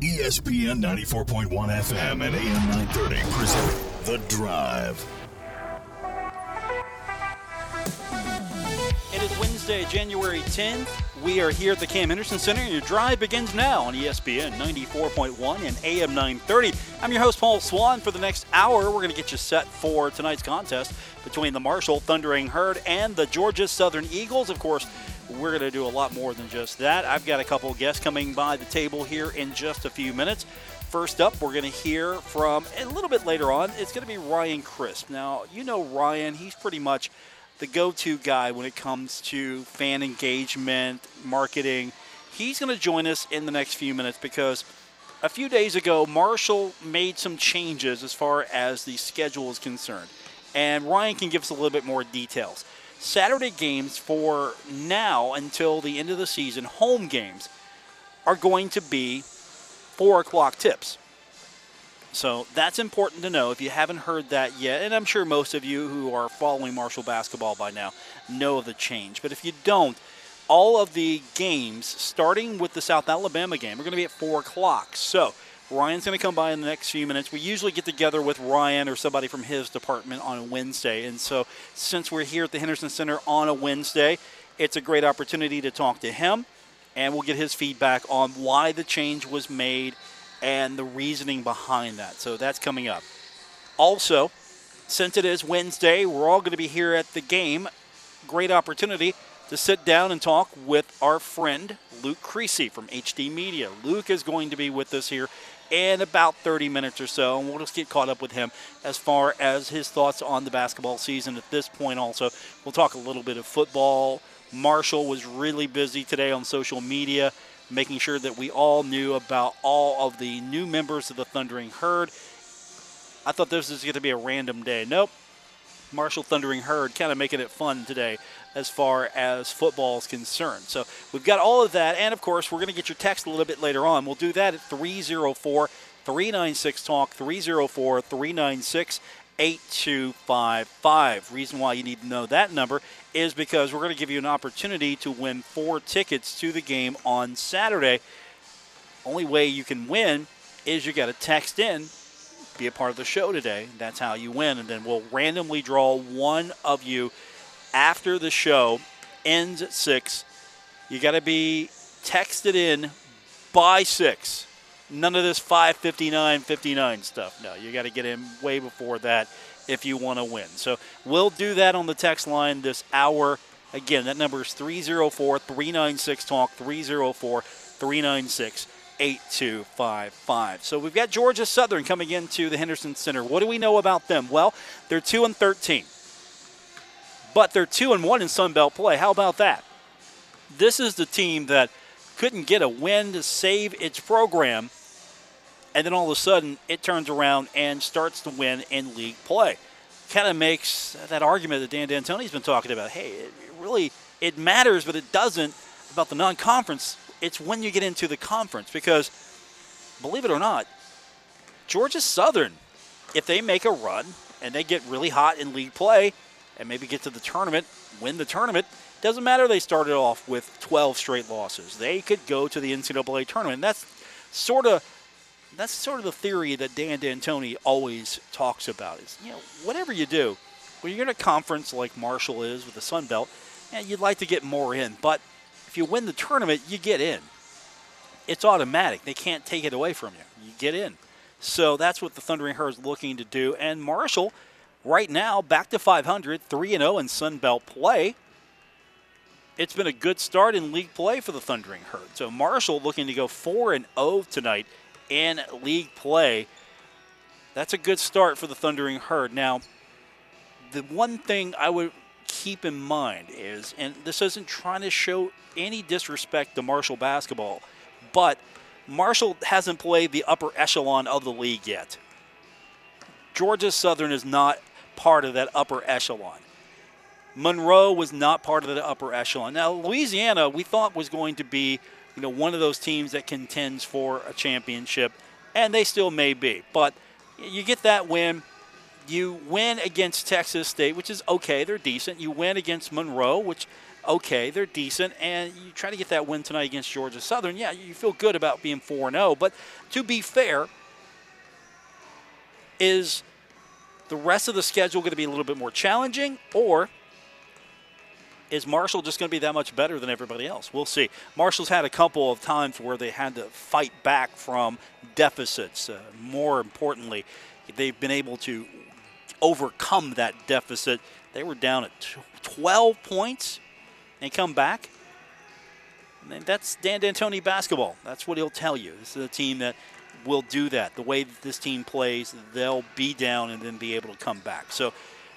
ESPN 94.1 FM and AM 930 present The Drive. It is Wednesday, January 10th. We are here at the Cam Henderson Center, and your drive begins now on ESPN 94.1 and AM 930. I'm your host, Paul Swann. For the next hour, we're going to get you set for tonight's contest between the Marshall Thundering Herd and the Georgia Southern Eagles. Of course, we're going to do a lot more than just that. I've got a couple guests coming by the table here in just a few minutes. First up, we're going to hear from, a little bit later on, it's going to be Ryan Crisp. Now, you know Ryan, he's pretty much the go to guy when it comes to fan engagement, marketing. He's going to join us in the next few minutes because a few days ago, Marshall made some changes as far as the schedule is concerned. And Ryan can give us a little bit more details. Saturday games for now until the end of the season, home games, are going to be 4 o'clock tips. So that's important to know if you haven't heard that yet. And I'm sure most of you who are following Marshall basketball by now know of the change. But if you don't, all of the games, starting with the South Alabama game, are going to be at 4 o'clock. So Ryan's going to come by in the next few minutes. We usually get together with Ryan or somebody from his department on a Wednesday. And so since we're here at the Henderson Center on a Wednesday, it's a great opportunity to talk to him. And we'll get his feedback on why the change was made and the reasoning behind that. So that's coming up. Also, since it is Wednesday, we're all going to be here at the game. Great opportunity to sit down and talk with our friend Luke Creasy from HD Media. Luke is going to be with us here in about 30 minutes or so, and we'll just get caught up with him as far as his thoughts on the basketball season at this point. Also, we'll talk a little bit of football. Marshall was really busy today on social media making sure that we all knew about all of the new members of the Thundering Herd. I thought this was going to be a random day. Nope. Marshall Thundering Herd kind of making it fun today as far as football is concerned. So we've got all of that. And of course, we're going to get your text a little bit later on. We'll do that at 304 396 Talk, 304 396 8255. Reason why you need to know that number is because we're going to give you an opportunity to win four tickets to the game on Saturday. Only way you can win is you got to text in, be a part of the show today. That's how you win. And then we'll randomly draw one of you after the show ends at 6. You got to be texted in by 6 none of this 559 59 stuff no you got to get in way before that if you want to win so we'll do that on the text line this hour again that number is 304 396 talk 304 396 8255 so we've got georgia southern coming into the henderson center what do we know about them well they're 2 and 13 but they're 2 and 1 in sun belt play how about that this is the team that couldn't get a win to save its program and then all of a sudden it turns around and starts to win in league play. Kind of makes that argument that Dan D'Antoni's been talking about. Hey, it really it matters, but it doesn't about the non-conference. It's when you get into the conference because, believe it or not, Georgia Southern, if they make a run and they get really hot in league play and maybe get to the tournament, win the tournament, doesn't matter. They started off with 12 straight losses. They could go to the NCAA tournament. That's sort of that's sort of the theory that Dan D'Antoni always talks about. Is you know whatever you do, when you're in a conference like Marshall is with the Sun Belt, yeah, you'd like to get more in. But if you win the tournament, you get in. It's automatic. They can't take it away from you. You get in. So that's what the Thundering Herd is looking to do. And Marshall, right now, back to 500, 3 0 in Sun Belt play. It's been a good start in league play for the Thundering Herd. So Marshall looking to go 4 0 tonight in league play. That's a good start for the Thundering Herd. Now, the one thing I would keep in mind is, and this isn't trying to show any disrespect to Marshall basketball, but Marshall hasn't played the upper echelon of the league yet. Georgia Southern is not part of that upper echelon. Monroe was not part of the upper echelon. Now, Louisiana, we thought was going to be, you know, one of those teams that contends for a championship, and they still may be. But you get that win. You win against Texas State, which is okay. They're decent. You win against Monroe, which okay, they're decent, and you try to get that win tonight against Georgia Southern. Yeah, you feel good about being 4 0. But to be fair, is the rest of the schedule going to be a little bit more challenging, or is Marshall just going to be that much better than everybody else? We'll see. Marshall's had a couple of times where they had to fight back from deficits. Uh, more importantly, they've been able to overcome that deficit. They were down at 12 points and come back. And that's Dan D'Antoni basketball. That's what he'll tell you. This is a team that will do that. The way that this team plays, they'll be down and then be able to come back. So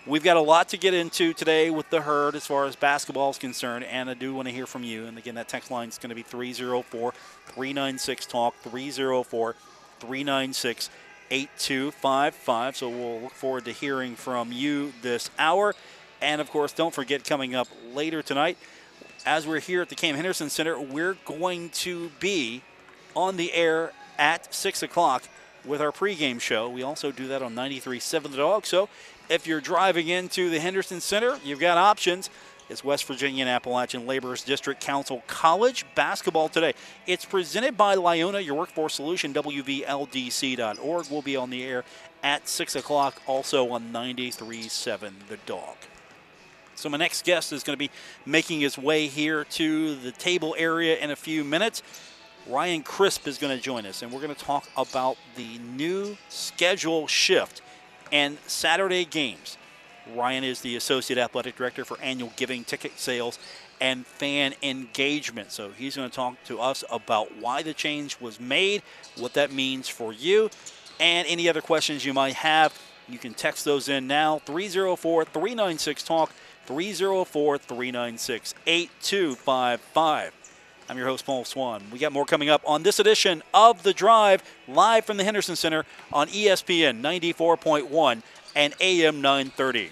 we've got a lot to get into today with the herd as far as basketball is concerned, and I do want to hear from you. And again, that text line is going to be 304 396 Talk, 304 396 8255. So we'll look forward to hearing from you this hour. And of course, don't forget coming up later tonight, as we're here at the Cam Henderson Center, we're going to be on the air at 6 o'clock with our pregame show. We also do that on 93.7 The Dog. So if you're driving into the Henderson Center, you've got options. It's West Virginia and Appalachian Laborers District Council College basketball today. It's presented by LiUNA, your workforce solution, WVLDC.org. We'll be on the air at 6 o'clock, also on 93.7 The Dog. So my next guest is going to be making his way here to the table area in a few minutes. Ryan Crisp is going to join us, and we're going to talk about the new schedule shift and Saturday games. Ryan is the Associate Athletic Director for Annual Giving Ticket Sales and Fan Engagement. So he's going to talk to us about why the change was made, what that means for you, and any other questions you might have. You can text those in now 304 396 Talk, 304 396 8255. I'm your host, Paul Swann. We got more coming up on this edition of The Drive, live from the Henderson Center on ESPN 94.1 and AM 930.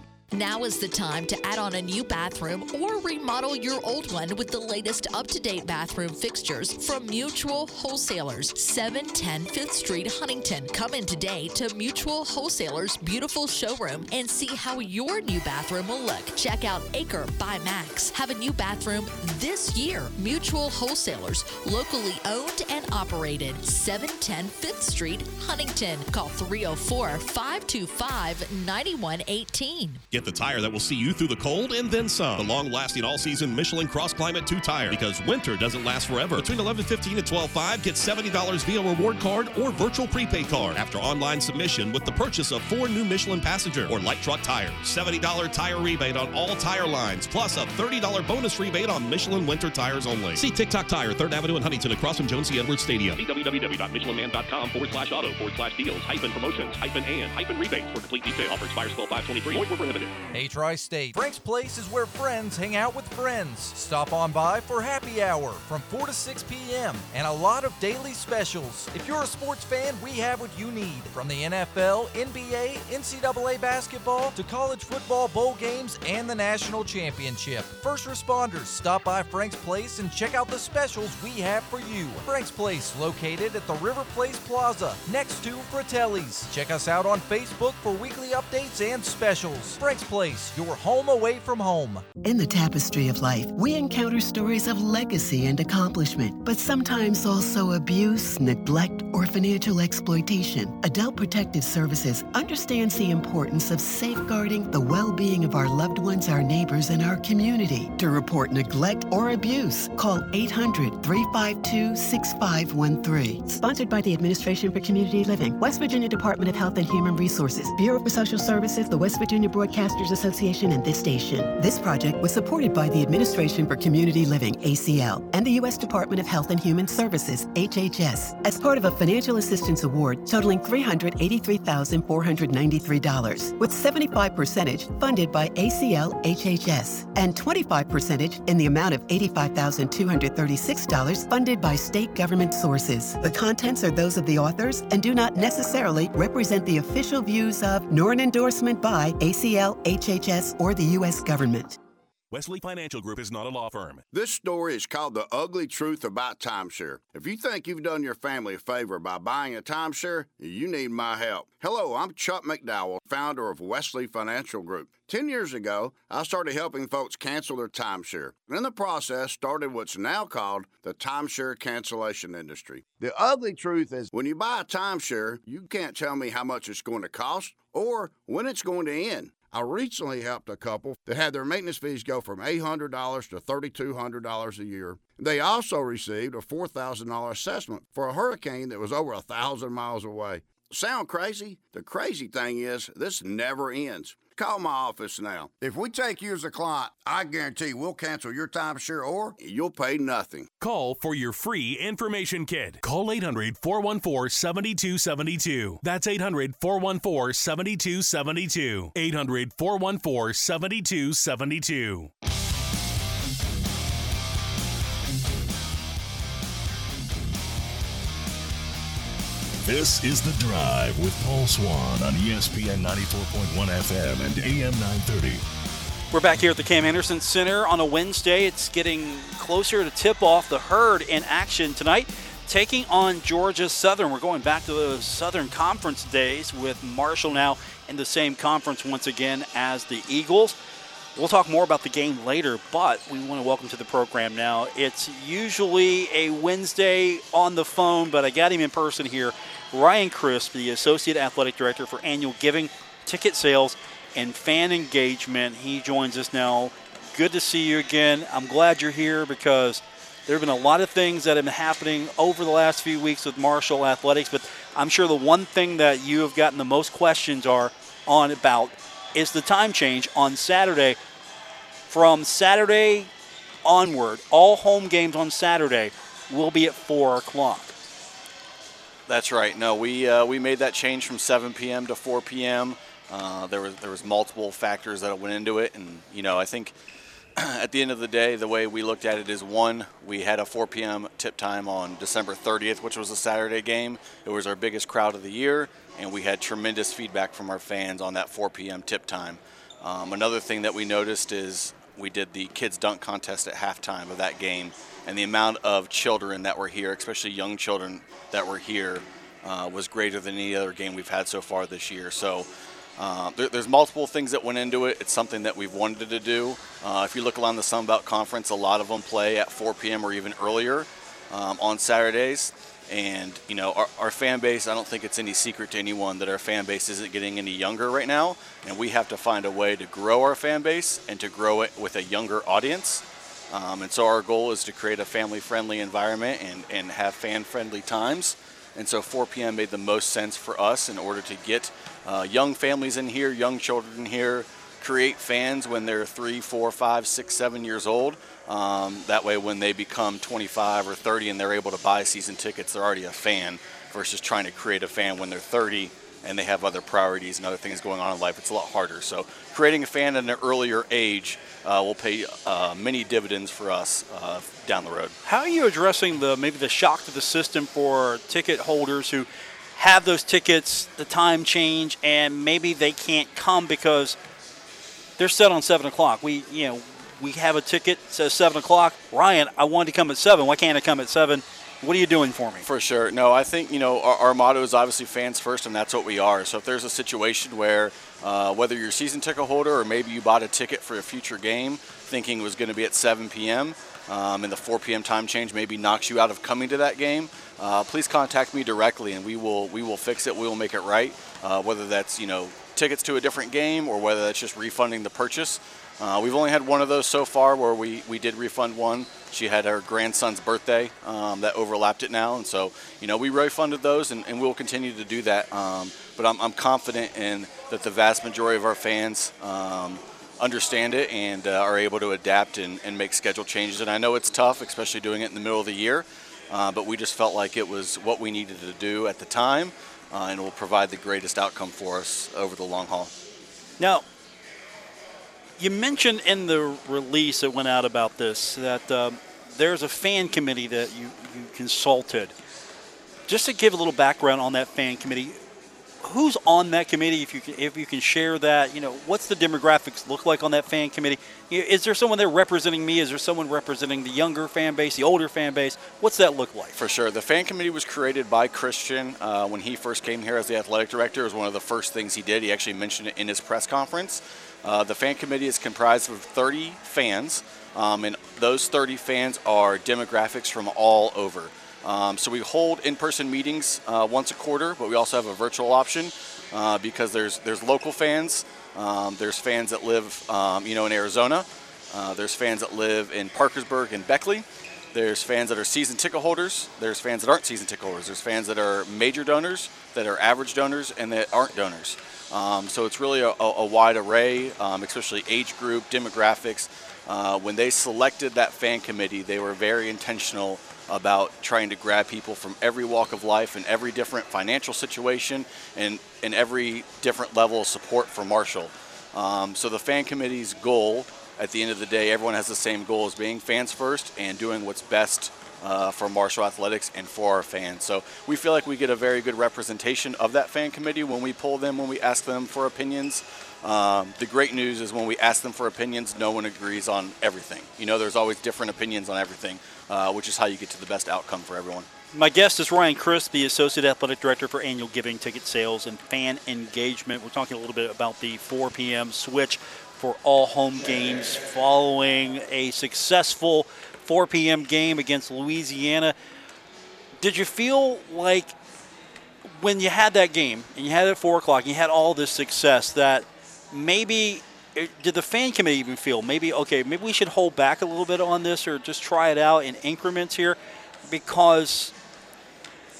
Now is the time to add on a new bathroom or remodel your old one with the latest up to date bathroom fixtures from Mutual Wholesalers, 710 5th Street, Huntington. Come in today to Mutual Wholesalers' beautiful showroom and see how your new bathroom will look. Check out Aker by MAAX. Have a new bathroom this year. Mutual Wholesalers, locally owned and operated, 710 5th Street, Huntington. Call 304 525 9118. Get the tire that will see you through the cold and then some. The long lasting all season Michelin Cross Climate 2 tire because winter doesn't last forever. Between 11.15 and 12.5, get $70 via reward card or virtual prepaid card after online submission with the purchase of four new Michelin passenger or light truck tires. $70 tire rebate on all tire lines, plus a $30 bonus rebate on Michelin winter tires only. See TikTok Tire, 3rd Avenue in Huntington across from Joan C. Edwards Stadium. Www.michelinman.com forward slash auto forward slash deals hyphen promotions hyphen and hyphen rebates for complete detail. Offer expires 12 5 23. Void where prohibited. Hey, Tri State. Frank's Place is where friends hang out with friends. Stop on by for happy hour from 4 to 6 p.m. and a lot of daily specials. If you're a sports fan, we have what you need from the NFL, NBA, NCAA basketball to college football bowl games and the national championship. First responders, stop by Frank's Place and check out the specials we have for you. Frank's Place, located at the River Place Plaza, next to Fratelli's. Check us out on Facebook for weekly updates and specials. Frank's Place, your home away from home. In the tapestry of life, we encounter stories of legacy and accomplishment, but sometimes also abuse, neglect, or financial exploitation. Adult Protective Services understands the importance of safeguarding the well being of our loved ones, our neighbors, and our community. To report neglect or abuse, call 800 352 6513. Sponsored by the Administration for Community Living, West Virginia Department of Health and Human Resources, Bureau for Social Services, the West Virginia Broadcast. Broadcasters Association and this station. This project was supported by the Administration for Community Living, ACL, and the U.S. Department of Health and Human Services, HHS, as part of a financial assistance award totaling $383,493, with 75 percentage funded by ACL HHS and 25 percentage in the amount of $85,236 funded by state government sources. The contents are those of the authors and do not necessarily represent the official views of nor an endorsement by ACL, HHS, or the U.S. government. Wesley Financial Group is not a law firm. This story is called The Ugly Truth About Timeshare. If you think you've done your family a favor by buying a timeshare, you need my help. Hello, I'm Chuck McDowell, founder of Wesley Financial Group. Ten years ago, I started helping folks cancel their timeshare. and In the process, started what's now called the timeshare cancellation industry. The ugly truth is when you buy a timeshare, you can't tell me how much it's going to cost or when it's going to end. I recently helped a couple that had their maintenance fees go from $800 to $3,200 a year. They also received a $4,000 assessment for a hurricane that was over a thousand miles away. Sound crazy? The crazy thing is, this never ends. Call my office now. If we take you as a client, I guarantee we'll cancel your timeshare or you'll pay nothing. Call for your free information kit. Call 800 414 7272. That's 800 414 7272. 800 414 7272. This is The Drive with Paul Swann on ESPN 94.1 FM and AM 930. We're back here at the Cam Henderson Center on a Wednesday. It's getting closer to tip off the herd in action tonight, taking on Georgia Southern. We're going back to those Southern Conference days with Marshall now in the same conference once again as the Eagles. We'll talk more about the game later, but we want to welcome to the program now. It's usually a Wednesday on the phone, but I got him in person here. Ryan Crisp, the Associate Athletic Director for Annual Giving, Ticket Sales, and Fan Engagement. He joins us now. Good to see you again. I'm glad you're here because there have been a lot of things that have been happening over the last few weeks with Marshall Athletics, but I'm sure the one thing that you have gotten the most questions are on about is the time change on Saturday. From Saturday onward, all home games on Saturday will be at 4 o'clock. That's right. No, we uh, we made that change from 7 p.m. to 4 p.m. Uh, there was there was multiple factors that went into it, and you know I think at the end of the day, the way we looked at it is one, we had a 4 p.m. tip time on December 30th, which was a Saturday game. It was our biggest crowd of the year, and we had tremendous feedback from our fans on that 4 p.m. tip time. Um, another thing that we noticed is we did the kids dunk contest at halftime of that game, and the amount of children that were here, especially young children that were here, uh, was greater than any other game we've had so far this year. So. Uh, there, there's multiple things that went into it. It's something that we've wanted to do. Uh, if you look around the Sun Belt Conference, a lot of them play at 4 p.m. or even earlier um, on Saturdays. And you know, our, our fan base. I don't think it's any secret to anyone that our fan base isn't getting any younger right now, and we have to find a way to grow our fan base and to grow it with a younger audience. Um, and so our goal is to create a family-friendly environment and, and have fan-friendly times. And so 4 p.m. made the most sense for us in order to get uh, young families in here, young children in here, create fans when they're three, four, five, six, seven years old. Um, that way, when they become 25 or 30 and they're able to buy season tickets, they're already a fan versus trying to create a fan when they're 30 and they have other priorities and other things going on in life. It's a lot harder. So, creating a fan at an earlier age uh, will pay uh, many dividends for us uh, down the road. How are you addressing the maybe the shock to the system for ticket holders who have those tickets, the time change, and maybe they can't come because they're set on seven o'clock. We, you know, we have a ticket says seven o'clock. Ryan, I wanted to come at seven. Why can't I come at seven? What are you doing for me? For sure. No, I think, you know, our, our motto is obviously fans first, and that's what we are. So if there's a situation where uh, whether you're a season ticket holder or maybe you bought a ticket for a future game thinking it was going to be at 7 p.m., um, and the 4 p.m. time change maybe knocks you out of coming to that game, uh, please contact me directly, and we will we will fix it. We will make it right. Uh, whether that's you know tickets to a different game or whether that's just refunding the purchase. Uh, we've only had one of those so far where we, we did refund one. She had her grandson's birthday um, that overlapped it now. And so, you know, we refunded those and, and we'll continue to do that. Um, but I'm, I'm confident in that the vast majority of our fans um, understand it and uh, are able to adapt and, and, make schedule changes. And I know it's tough, especially doing it in the middle of the year, uh, but we just felt like it was what we needed to do at the time uh, and will provide the greatest outcome for us over the long haul. Now, you mentioned in the release that went out about this that um, there's a fan committee that you, you consulted. Just to give a little background on that fan committee, who's on that committee? If you can, if you can share that, you know, what's the demographics look like on that fan committee? Is there someone there representing me? Is there someone representing the younger fan base, the older fan base? What's that look like? For sure, the fan committee was created by Christian uh, when he first came here as the athletic director. It was one of the first things he did. He actually mentioned it in his press conference. Uh, the fan committee is comprised of 30 fans, um, and those 30 fans are demographics from all over. Um, so we hold in-person meetings uh, once a quarter, but we also have a virtual option uh, because there's there's local fans, um, there's fans that live um, you know in Arizona, uh, there's fans that live in Parkersburg and Beckley, there's fans that are season ticket holders, there's fans that aren't season ticket holders, there's fans that are major donors, that are average donors, and that aren't donors. Um, so it's really a, a wide array, um, especially age group, demographics. Uh, when they selected that fan committee, they were very intentional about trying to grab people from every walk of life and every different financial situation and, and every different level of support for Marshall. Um, so the fan committee's goal, at the end of the day, everyone has the same goal as being fans first and doing what's best uh, for Marshall Athletics and for our fans. So we feel like we get a very good representation of that fan committee when we pull them, when we ask them for opinions. Um, the great news is when we ask them for opinions, no one agrees on everything. You know, there's always different opinions on everything, uh, which is how you get to the best outcome for everyone. My guest is Ryan Crisp, the Associate Athletic Director for Annual Giving, Ticket Sales, and Fan Engagement. We're talking a little bit about the 4 p.m. switch for all home games following a successful 4 p.m. game against Louisiana. Did you feel like when you had that game and you had it at 4 o'clock, and you had all this success that maybe did the fan committee even feel maybe okay maybe we should hold back a little bit on this or just try it out in increments here because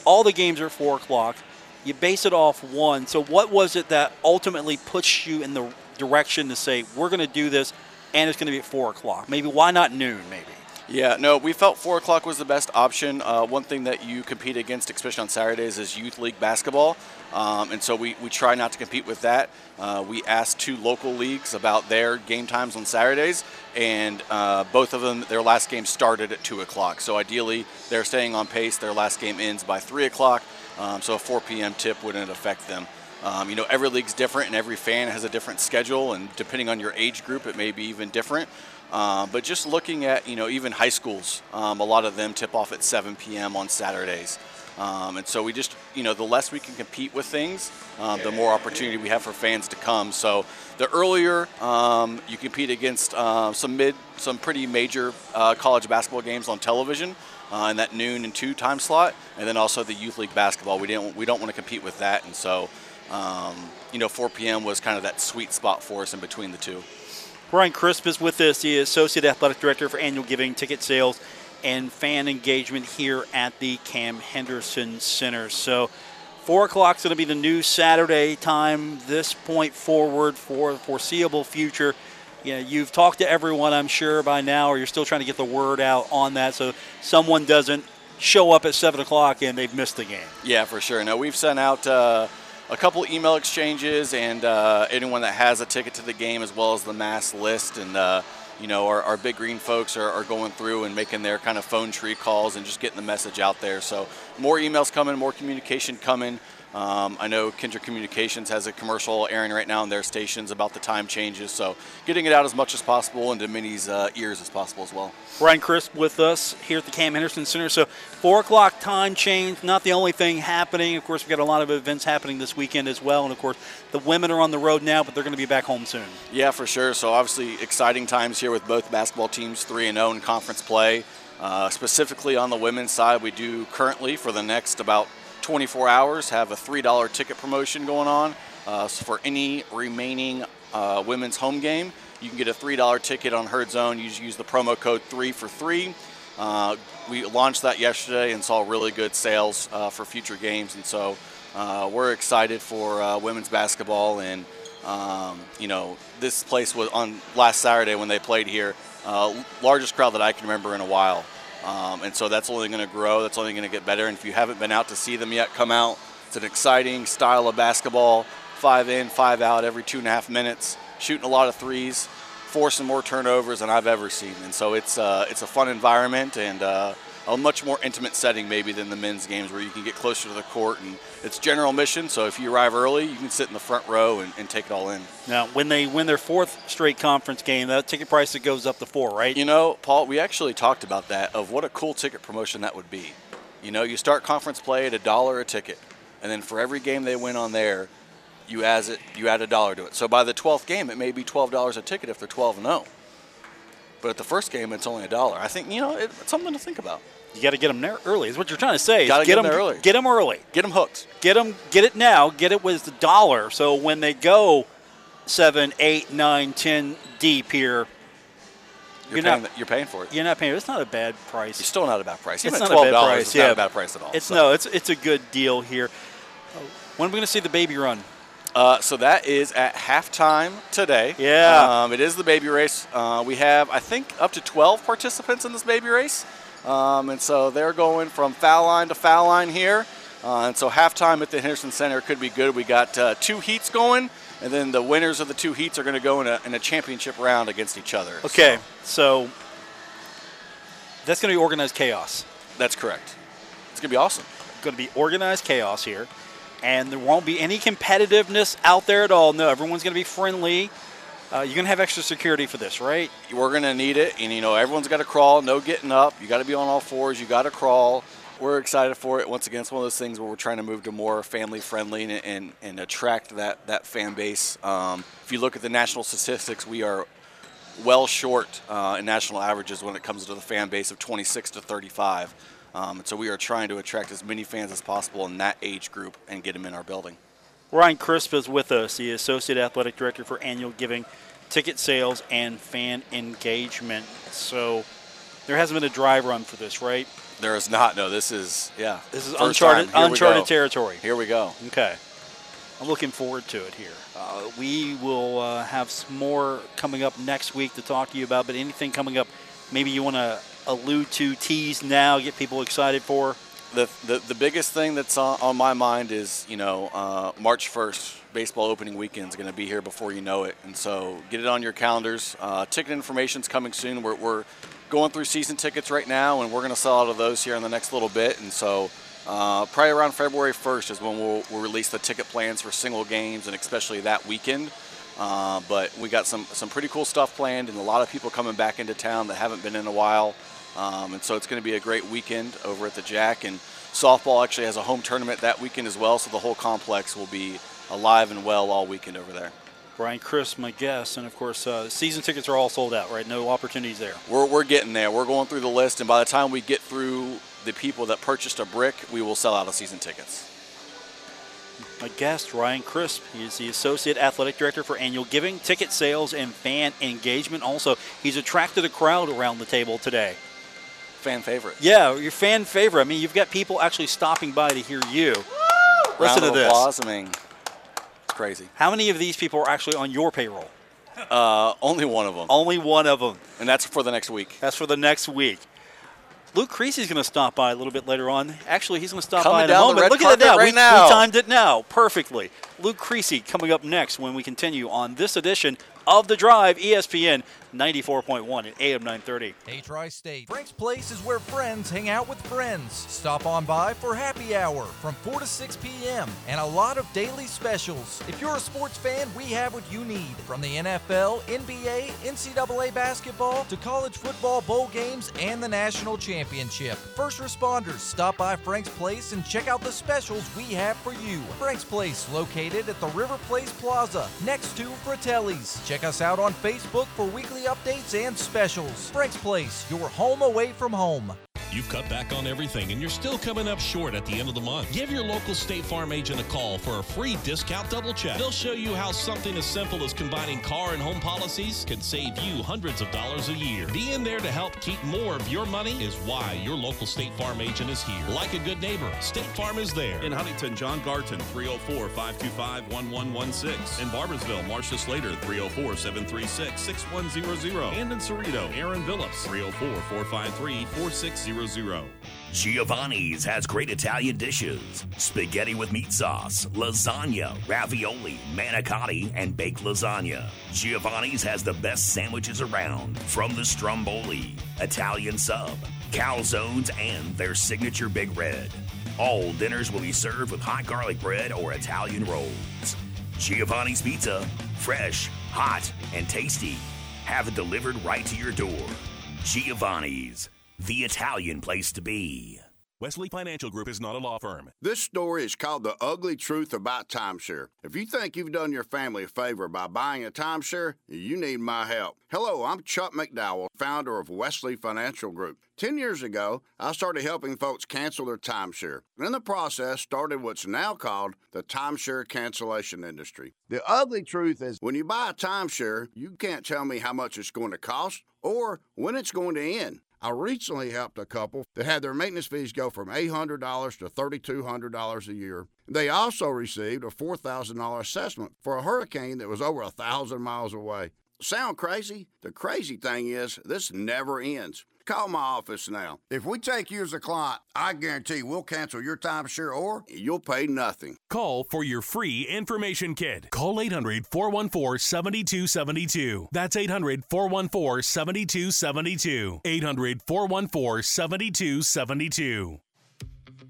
all the games are four o'clock you base it off one so what was it that ultimately pushed you in the direction to say we're going to do this and it's going to be at four o'clock maybe why not noon maybe yeah, no, we felt 4 o'clock was the best option. Uh, one thing that you compete against, especially on Saturdays, is youth league basketball. Um, and so we, we try not to compete with that. Uh, we asked two local leagues about their game times on Saturdays, and uh, both of them, their last game started at 2 o'clock. So ideally, they're staying on pace. Their last game ends by 3 o'clock, um, so a 4 p.m. tip wouldn't affect them. Um, you know, every league's different, and every fan has a different schedule, and depending on your age group, it may be even different. Uh, but just looking at, you know, even high schools, um, a lot of them tip off at 7 p.m. on Saturdays. Um, and so we just, you know, the less we can compete with things, um, the more opportunity we have for fans to come. So the earlier um, you compete against uh, some mid, some pretty major uh, college basketball games on television uh, in that noon and two time slot, and then also the youth league basketball. We didn't, we don't want to compete with that, and so, um, you know, 4 p.m. was kind of that sweet spot for us in between the two. Ryan Crisp is with us, the Associate Athletic Director for Annual Giving, Ticket Sales, and Fan Engagement here at the Cam Henderson Center. So, 4 o'clock is going to be the new Saturday time, this point forward for the foreseeable future. You know, you've talked to everyone, I'm sure, by now, or you're still trying to get the word out on that so someone doesn't show up at 7 o'clock and they've missed the game. Yeah, for sure. No, we've sent out. Uh a couple email exchanges, and uh, anyone that has a ticket to the game, as well as the mass list. And uh, you know, our, our, big green folks are, are, going through and making their kind of phone tree calls and just getting the message out there. So more emails coming, more communication coming. Um, I know Kindred Communications has a commercial airing right now on their stations about the time changes, so getting it out as much as possible into many's uh, ears as possible as well. Ryan Crisp with us here at the Cam Henderson Center. So, 4 o'clock time change, not the only thing happening. Of course, we've got a lot of events happening this weekend as well. And of course, the women are on the road now, but they're going to be back home soon. Yeah, for sure. So, obviously, exciting times here with both basketball teams 3 and 0 in conference play. Uh, specifically on the women's side, we do currently for the next about 24 hours have a $3 ticket promotion going on uh, for any remaining uh, women's home game. You can get a $3 ticket on Herd Zone. You use the promo code 3 for 3. Uh, we launched that yesterday and saw really good sales uh, for future games. And so uh, we're excited for uh, women's basketball. And, um, you know, this place was on last Saturday when they played here, largest crowd that I can remember in a while. Um, and so that's only going to grow. That's only going to get better. And if you haven't been out to see them yet, come out. It's an exciting style of basketball. Five in, five out every two and a half minutes. Shooting a lot of threes, forcing more turnovers than I've ever seen. And so it's uh, it's a fun environment and uh, a much more intimate setting maybe than the men's games where you can get closer to the court and it's general admission. So if you arrive early, you can sit in the front row and, and take it all in. Now, when they win their fourth straight conference game, that ticket price that goes up to four, right? You know, Paul, we actually talked about that of what a cool ticket promotion that would be. You know, you start conference play at a dollar a ticket, and then for every game they win on there, you add it, you add a dollar to it. So by the 12th game, it may be $12 a ticket if they're 12 and 0. But at the first game, it's only a dollar. I think you know it, it's something to think about. You got to get them there early. Is what you're trying to say. is Gotta get them there early. Get them early. Get them hooked. Get them. Get it now. Get it with the dollar. So when they go seven, eight, nine, ten deep here, You're, You're paying, not- you're paying for it. you're not paying. It's not a bad price. It's still not a bad price. Even it's not a bad price. it's yeah. not a bad price at all. It's So- no. It's it's a good deal here. When are we going to see the baby run? Uh, so that is at halftime today. Yeah. Um, it is the baby race. Uh, we have, I think, up to 12 participants in this baby race. Um, and so they're going from foul line to foul line here. Uh, and so halftime at the Henderson Center could be good. We got uh, two heats going, and then the winners of the two heats are going to go in a, in a championship round against each other. Okay, so that's going to be organized chaos. That's correct. It's going to be awesome. Going to be organized chaos here, and there won't be any competitiveness out there at all. No, everyone's going to be friendly. Uh, you're going to have extra security for this, right? We're going to need it, and you know everyone's got to crawl. No getting up. You got to be on all fours. You got to crawl. We're excited for it. Once again, it's one of those things where we're trying to move to more family friendly and, and, and attract that that fan base. Um, if you look at the national statistics, we are well short uh, in national averages when it comes to the fan base of 26 to 35. Um, so we are trying to attract as many fans as possible in that age group and get them in our building. Ryan Crisp is with us, the Associate Athletic Director for Annual Giving, Ticket Sales, and Fan Engagement. So there hasn't been a dry run for this, right? There is not. No, this is yeah. This is uncharted, time. Here we uncharted territory. Here we go. Okay. I'm looking forward to it here. Uh, we will uh, have some more coming up next week to talk to you about, but anything coming up, maybe you want to allude to, tease now, get people excited for? The, the, biggest thing that's on, on my mind is, you know, uh, March 1st, baseball opening weekend is going to be here before you know it. And so get it on your calendars. Uh, ticket information is coming soon. We're, we're going through season tickets right now, and we're going to sell out of those here in the next little bit. And so uh, probably around February 1st is when we'll, we'll release the ticket plans for single games and especially that weekend. Uh, but we got some, some pretty cool stuff planned and a lot of people coming back into town that haven't been in a while. Um, and so it's going to be a great weekend over at the Jack. And softball actually has a home tournament that weekend as well, so the whole complex will be alive and well all weekend over there. Ryan Crisp, my guest, and of course, uh, season tickets are all sold out, right? No opportunities there. We're, we're getting there. We're going through the list, and by the time we get through the people that purchased a brick, we will sell out of season tickets. My guest, Ryan Crisp. He is the Associate Athletic Director for Annual Giving, Ticket Sales, and Fan Engagement. Also, he's attracted a crowd around the table today. Fan favorite. Yeah, your fan favorite. I mean, you've got people actually stopping by to hear you. Round Listen to of this. applause. I mean, it's crazy. How many of these people are actually on your payroll? Uh, only one of them. Only one of them. And that's for the next week. That's for the next week. Luke Creasy's going to stop by a little bit later on. Actually, he's going to stop Coming by in a moment. Look at that now. right we, now. we timed it now perfectly. Luke Creasy coming up next when we continue on this edition of The Drive, ESPN 94.1 at AM 930. Hey, Tri State. Frank's Place is where friends hang out with friends. Stop on by for happy hour from 4 to 6 p.m. and a lot of daily specials. If you're a sports fan, we have what you need from the NFL, NBA, NCAA basketball to college football bowl games and the national championship. First responders, stop by Frank's Place and check out the specials we have for you. Frank's Place, located at the River Place Plaza, next to Fratelli's. Check us out on Facebook for weekly updates and specials. Frank's Place, your home away from home. You've cut back on everything and you're still coming up short at the end of the month. Give your local State Farm agent a call for a free discount double check. They'll show you how something as simple as combining car and home policies can save you hundreds of dollars a year. Being there to help keep more of your money is why your local State Farm agent is here. Like a good neighbor, State Farm is there. In Huntington, John Garton, 304 525 1116. In Barboursville, Marcia Slater, 304 736 6100. And in Ceredo, Aaron Phillips, 304 453 4600. Giovanni's has great Italian dishes spaghetti with meat sauce, lasagna, ravioli, manicotti, and baked lasagna. Giovanni's has the best sandwiches around from the Stromboli, Italian sub, calzones, and their signature Big Red. All dinners will be served with hot garlic bread or Italian rolls. Giovanni's Pizza, fresh, hot, and tasty. Have it delivered right to your door. Giovanni's, the Italian place to be. Wesley Financial Group is not a law firm. This story is called The Ugly Truth About Timeshare. If you think you've done your family a favor by buying a timeshare, you need my help. Hello, I'm Chuck McDowell, founder of Wesley Financial Group. Ten years ago, I started helping folks cancel their timeshare. and In the process, started what's now called the timeshare cancellation industry. The ugly truth is when you buy a timeshare, you can't tell me how much it's going to cost or when it's going to end. I recently helped a couple that had their maintenance fees go from $800 to $3,200 a year. They also received a $4,000 assessment for a hurricane that was over a thousand miles away. Sound crazy? The crazy thing is, this never ends. Call my office now. If we take you as a client, I guarantee we'll cancel your timeshare or you'll pay nothing. Call for your free information kit. Call 800 414 7272. That's 800 414 7272. 800 414 7272.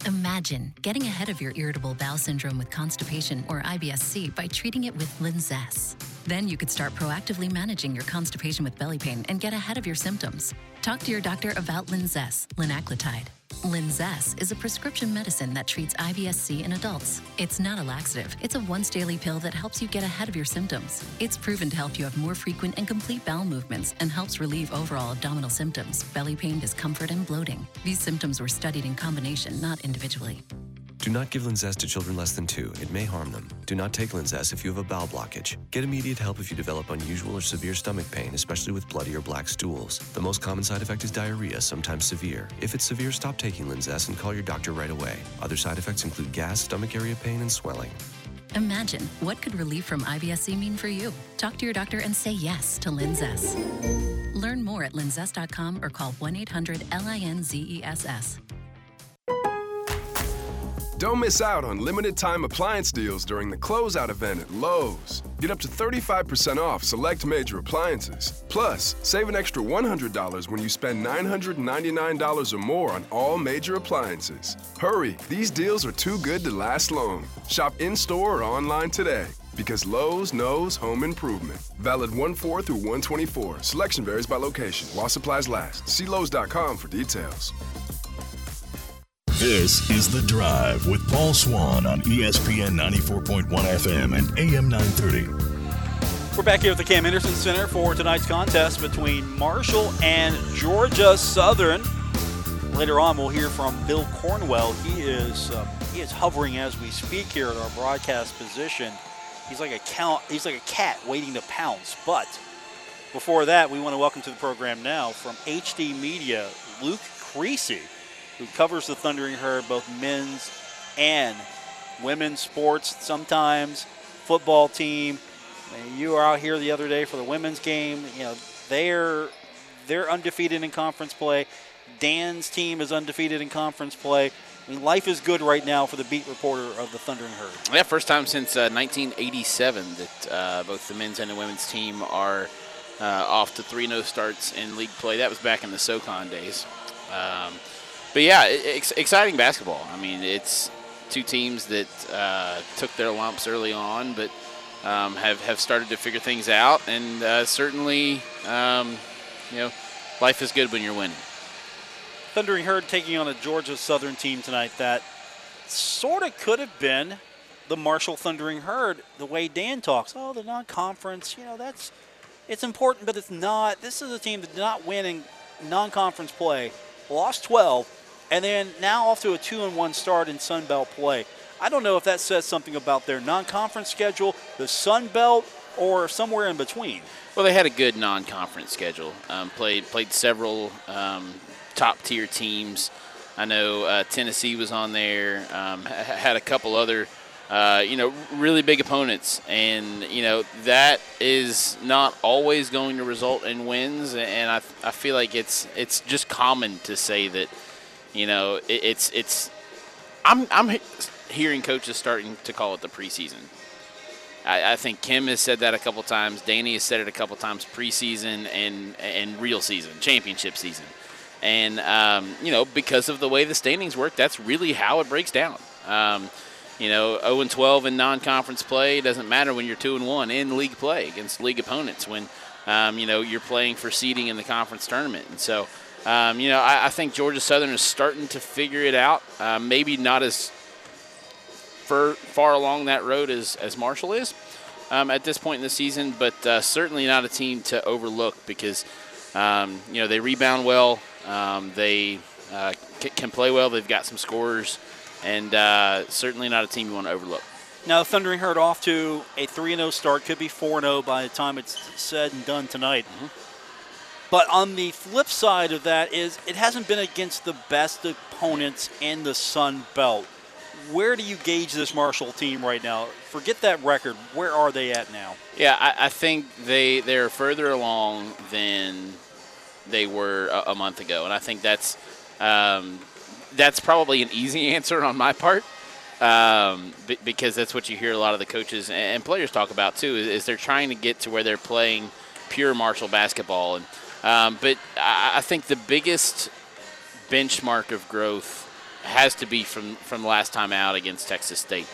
Imagine getting ahead of your irritable bowel syndrome with constipation or IBS-C by treating it with Linzess. Then you could start proactively managing your constipation with belly pain and get ahead of your symptoms. Talk to your doctor about Linzess, linaclotide. Linzess is a prescription medicine that treats IBS-C in adults. It's not a laxative. It's a once daily pill that helps you get ahead of your symptoms. It's proven to help you have more frequent and complete bowel movements and helps relieve overall abdominal symptoms, belly pain, discomfort, and bloating. These symptoms were studied in combination, not individually. Do not give Linzess to children less than two. It may harm them. Do not take Linzess if you have a bowel blockage. Get immediate help if you develop unusual or severe stomach pain, especially with bloody or black stools. The most common side effect is diarrhea, sometimes severe. If it's severe, stop taking Linzess and call your doctor right away. Other side effects include gas, stomach area pain, and swelling. Imagine what could relief from IBS-C mean for you. Talk to your doctor and say yes to Linzess. Learn more at linzess.com or call 1-800-LINZESS. Don't miss out on limited time appliance deals during the closeout event at Lowe's. Get up to 35% off select major appliances. Plus, save an extra $100 when you spend $999 or more on all major appliances. Hurry, these deals are too good to last long. Shop in store or online today. Because Lowe's knows home improvement. Valid 1 4 through 124. Selection varies by location. While supplies last. See Lowe's.com for details. This is The Drive with Paul Swann on ESPN 94.1 FM and AM 930. We're back here at the Cam Henderson Center for tonight's contest between Marshall and Georgia Southern. Later on, we'll hear from Bill Cornwell. He is uh, he is hovering as we speak here at our broadcast position. He's like a count. He's like a cat waiting to pounce. But before that, we want to welcome to the program now from HD Media, Luke Creasy, who covers the Thundering Herd, both men's and women's sports. Sometimes football team. I mean, you were out here the other day for the women's game. You know they're they're undefeated in conference play. Dan's team is undefeated in conference play. I mean, life is good right now for the beat reporter of the Thundering Herd. Yeah, first time since uh, 1987 that uh, both the men's and the women's team are uh, off to 3 0 starts in league play. That was back in the SOCON days. Um, but yeah, it, exciting basketball. I mean, it's two teams that uh, took their lumps early on, but um, have, have started to figure things out. And uh, certainly, um, you know, life is good when you're winning. Thundering Herd taking on a Georgia Southern team tonight that sort of could have been the Marshall Thundering Herd. The way Dan talks, oh, the non-conference, you know, that's it's important, but it's not. This is a team that did not win in non-conference play lost 12, and then now off to a two and one start in Sun Belt play. I don't know if that says something about their non-conference schedule, the Sun Belt, or somewhere in between. Well, they had a good non-conference schedule. Um, played played several um, top-tier teams. I know uh, Tennessee was on there. Um, had a couple other, uh, you know, really big opponents, and you know that is not always going to result in wins. And I, I feel like it's it's just common to say that, you know, it, it's it's. I'm I'm hearing coaches starting to call it the preseason. I, I, think Kim has said that a couple times. Danny has said it a couple times preseason and and real season, championship season. And um, you know, because of the way the standings work, that's really how it breaks down. Um, you know, 0 and 12 in non-conference play doesn't matter when you're 2 and 1 in league play against league opponents when um, you know you're playing for seeding in the conference tournament. And so, um, you know, I, I, think Georgia Southern is starting to figure it out. Uh, maybe not as far, far along that road as, as Marshall is um, at this point in the season, but uh, certainly not a team to overlook because, um, you know, they rebound well, um, they uh, c- can play well, they've got some scorers, and uh, certainly not a team you want to overlook. Now, Thundering Herd off to a 3 0 start, could be 4 0 by the time it's said and done tonight. Mm-hmm. But on the flip side of that is it hasn't been against the best opponents in the Sun Belt where do you gauge this Marshall team right now? Forget that record. Where are they at now? Yeah, I, I think they they're further along than they were a, a month ago, and I think that's um, that's probably an easy answer on my part. Um, because that's what you hear a lot of the coaches and players talk about too. Is, is they're trying to get to where they're playing pure Marshall basketball, and um, but I, think the biggest benchmark of growth has to be from from last time out against Texas State.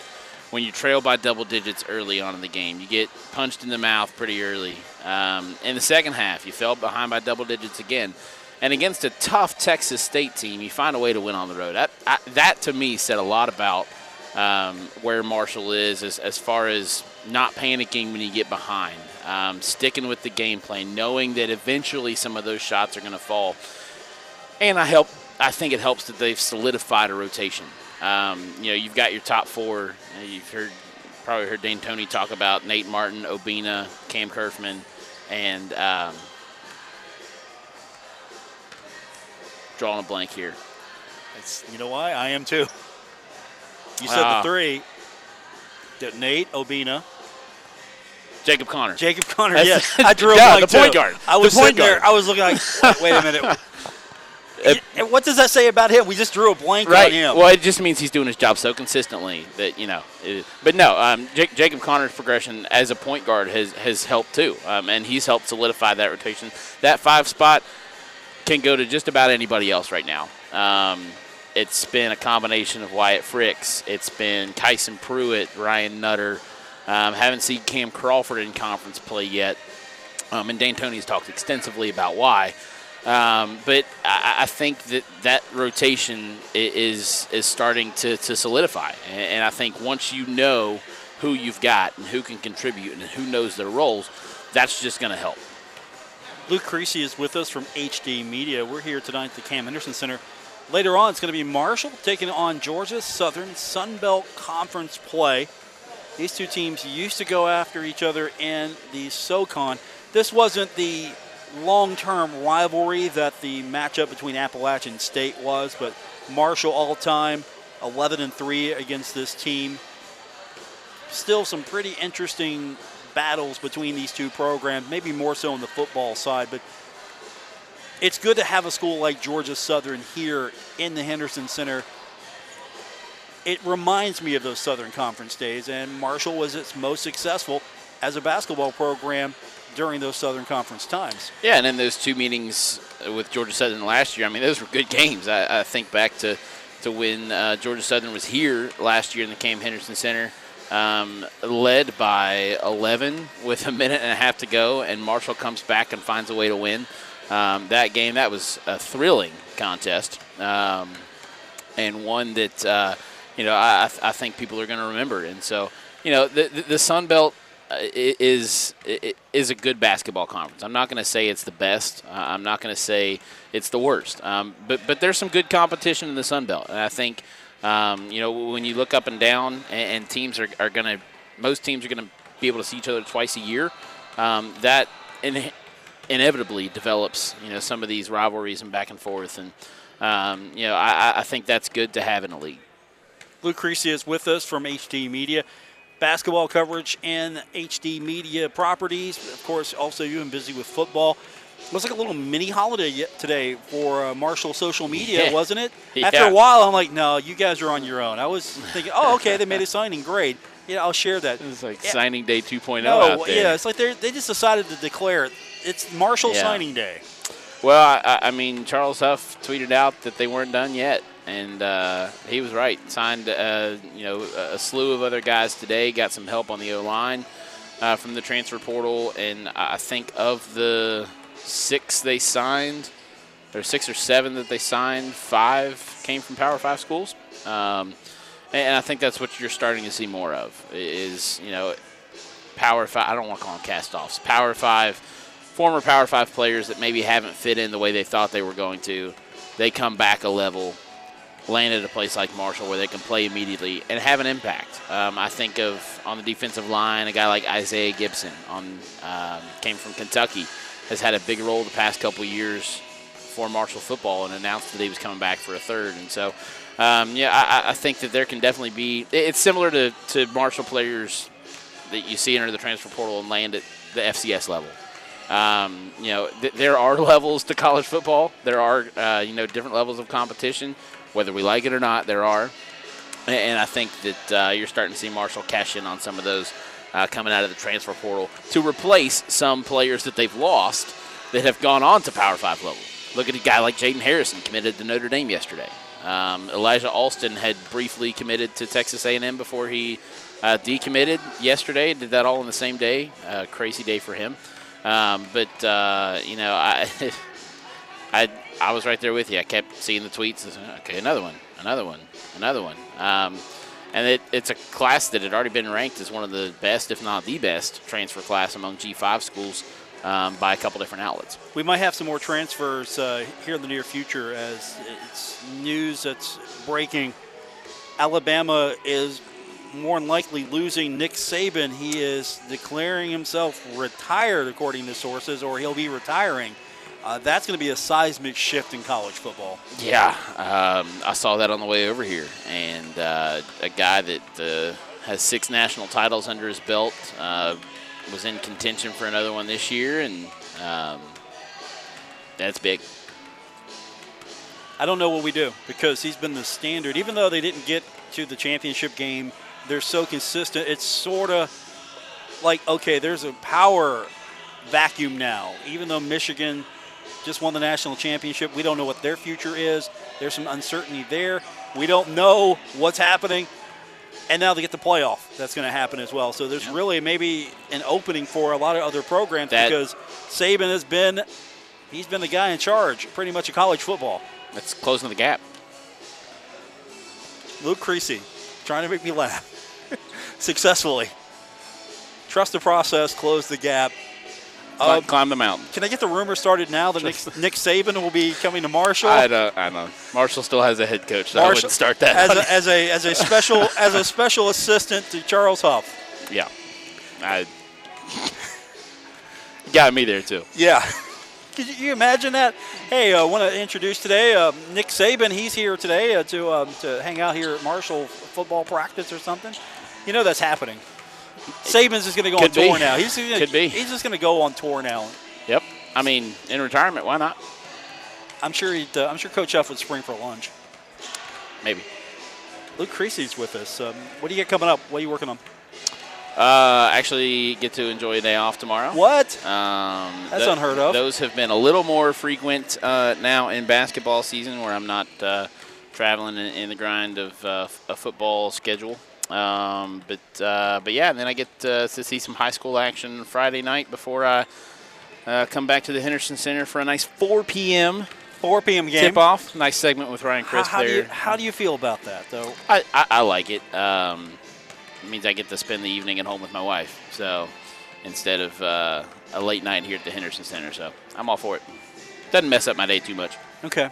When you trail by double digits early on in the game, you get punched in the mouth pretty early. Um, in the second half, you fell behind by double digits again. And against a tough Texas State team, you find a way to win on the road. That, I, that to me said a lot about um, where Marshall is as, as far as not panicking when you get behind, um, sticking with the game plan, knowing that eventually some of those shots are going to fall. And I help I think it helps that they've solidified a rotation. Um, you know, you've got your top four. You've heard probably heard D'Antoni talk about Nate Martin, Obinna, Cam Curfman, and um, drawing a blank here. It's, you know why? I am too. You said uh, the three. Nate, Obinna, Jacob Connor. Jacob Connor. yes, I drew a yeah, blank the point guard. I was the sitting guard. there. I was looking like, wait a minute. And what does that say about him? We just drew a blank right. on him. Well, it just means he's doing his job so consistently that you know. It, but no, um, J- Jacob Connor's progression as a point guard has has helped too, um, and he's helped solidify that rotation. That five spot can go to just about anybody else right now. Um, it's been a combination of Wyatt Fricks. It's been Kyson Pruitt, Ryan Nutter. Um, haven't seen Cam Crawford in conference play yet. Um, and D'Antoni's talked extensively about why. Um, but I, I, think that that rotation is is starting to, to solidify, and, I think once you know who you've got and who can contribute and who knows their roles, that's just going to help. Luke Creasy is with us from HD Media. We're here tonight at the Cam Henderson Center. Later on, it's going to be Marshall taking on Georgia Southern Sun Belt Conference play. These two teams used to go after each other in the SoCon. This wasn't the long-term rivalry that the matchup between Appalachian State was, but Marshall all-time 11 and 3 against this team. Still some pretty interesting battles between these two programs, maybe more so on the football side, but it's good to have a school like Georgia Southern here in the Henderson Center. It reminds me of those Southern Conference days, and Marshall was its most successful as a basketball program during those Southern Conference times. Yeah, and in those two meetings with Georgia Southern last year, I mean, those were good games. I, I think back to, to when uh, Georgia Southern was here last year in the Cam Henderson Center, um, led by 11 with a minute and a half to go, and Marshall comes back and finds a way to win. Um, that game, that was a thrilling contest, um, and one that, uh, you know, I, I think people are going to remember. it. And so, you know, the, the, Sun Belt – is is a good basketball conference. I'm not going to say it's the best. Uh, I'm not going to say it's the worst. Um, but but there's some good competition in the Sun Belt, and I think um, you know when you look up and down, and, and teams are, are going to most teams are going to be able to see each other twice a year. Um, that in, inevitably develops you know some of these rivalries and back and forth, and um, you know I, I think that's good to have in a league. Luke Creasy is with us from HD Media basketball coverage and HD Media Properties. Of course, also you've been busy with football. Looks like a little mini holiday today for uh, Marshall social media, yeah. wasn't it? Yeah. After a while, I'm like, no, you guys are on your own. I was thinking, oh, okay, they made a signing, great. Yeah, I'll share that. It's like yeah. signing day 2.0 no, out there. Yeah, it's like they they just decided to declare it. It's Marshall signing day. Well, I, I mean, Charles Huff tweeted out that they weren't done yet and uh, he was right. Signed, uh, you know, a slew of other guys today. Got some help on the O line uh, from the transfer portal, and I think of the six they signed, or six or seven that they signed, five came from Power Five schools. Um, and I think that's what you're starting to see more of. Is you know, Power Five. I don't want to call them cast-offs. Power Five, former Power Five players that maybe haven't fit in the way they thought they were going to. They come back a level land at a place like Marshall where they can play immediately and have an impact. Um, I think of on the defensive line a guy like Isaiah Gibson on um, came from Kentucky has had a big role the past couple years for Marshall football and announced that he was coming back for a third. And so, um, yeah, I, I, think that there can definitely be. It's similar to, to Marshall players that you see enter the transfer portal and land at the FCS level. Um, you know, th- there are levels to college football. There are, uh, you know, different levels of competition whether we like it or not, there are. And I think that uh, you're starting to see Marshall cash in on some of those uh, coming out of the transfer portal to replace some players that they've lost that have gone on to Power 5 level. Look at a guy like Jayden Harrison committed to Notre Dame yesterday. Um, Elijah Alston had briefly committed to Texas A&M before he uh, decommitted yesterday. Did that all in the same day. Uh, crazy day for him. Um, but uh, you know, I, I I was right there with you. I kept seeing the tweets. Okay, another one, another one, another one. Um, and it, it's a class that had already been ranked as one of the best, if not the best, transfer class among G5 schools um, by a couple different outlets. We might have some more transfers uh, here in the near future as it's news that's breaking. Alabama is more than likely losing Nick Saban. He is declaring himself retired, according to sources, or he'll be retiring. Uh, that's going to be a seismic shift in college football. Yeah, um, I saw that on the way over here, and uh, a guy that uh, has six national titles under his belt uh, was in contention for another one this year, and um, that's big. I don't know what we do because he's been the standard. Even though they didn't get to the championship game, they're so consistent. It's sort of like okay, there's a power vacuum now. Even though Michigan just won the national championship. We don't know what their future is. There's some uncertainty there. We don't know what's happening. And now they get the playoff. That's going to happen as well. So there's yeah. really maybe an opening for a lot of other programs that, because Saban has been he's been the guy in charge pretty much of college football. That's closing the gap. Luke Creasy trying to make me laugh successfully. Trust the process, close the gap. Climb, um, climb the mountain. Can I get the rumor started now that Nick, Nick Saban will be coming to Marshall? I don't. I know. Marshall still has a head coach, so Marshall, I wouldn't start that. As a, as a, as a special as a special assistant to Charles Huff. Yeah, I got me there too. Yeah. Could you imagine that? Hey, I uh, want to introduce today uh, Nick Saban. He's here today uh, to um, to hang out here at Marshall football practice or something. You know that's happening. Saban's just going to go Could on tour be. now. He's gonna, Could be. He's just going to go on tour now. Yep. I mean, in retirement, why not? I'm sure he'd. Uh, I'm sure Coach Huff would spring for lunch. Maybe. Luke Creasy's with us. Um, what do you get coming up? What are you working on? Uh, actually, get to enjoy a day off tomorrow. What? Um, That's th- unheard of. Those have been a little more frequent uh, now in basketball season, where I'm not uh, traveling in, in, the grind of uh, a football schedule. Um, but uh, but yeah, and then I get uh, to see some high school action Friday night before I uh, come back to the Henderson Center for a nice 4 p.m. 4 p.m. game tip off. Nice segment with Ryan Crisp how, how there. Do you, how do you feel about that, though? I, I, I like it. Um, it means I get to spend the evening at home with my wife. So instead of uh, a late night here at the Henderson Center. So I'm all for it. Doesn't mess up my day too much. Okay.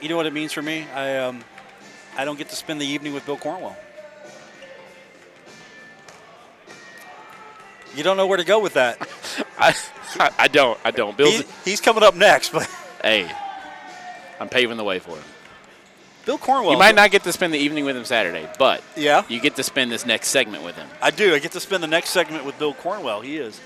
You know what it means for me? I um, I don't get to spend the evening with Bill Cornwell. You don't know where to go with that. I, I don't. I don't. Bill's, He- he's coming up next, but hey, I'm paving the way for him. Bill Cornwell. You might not get to spend the evening with him Saturday, but Yeah. you get to spend this next segment with him. I do. I get to spend the next segment with Bill Cornwell. He is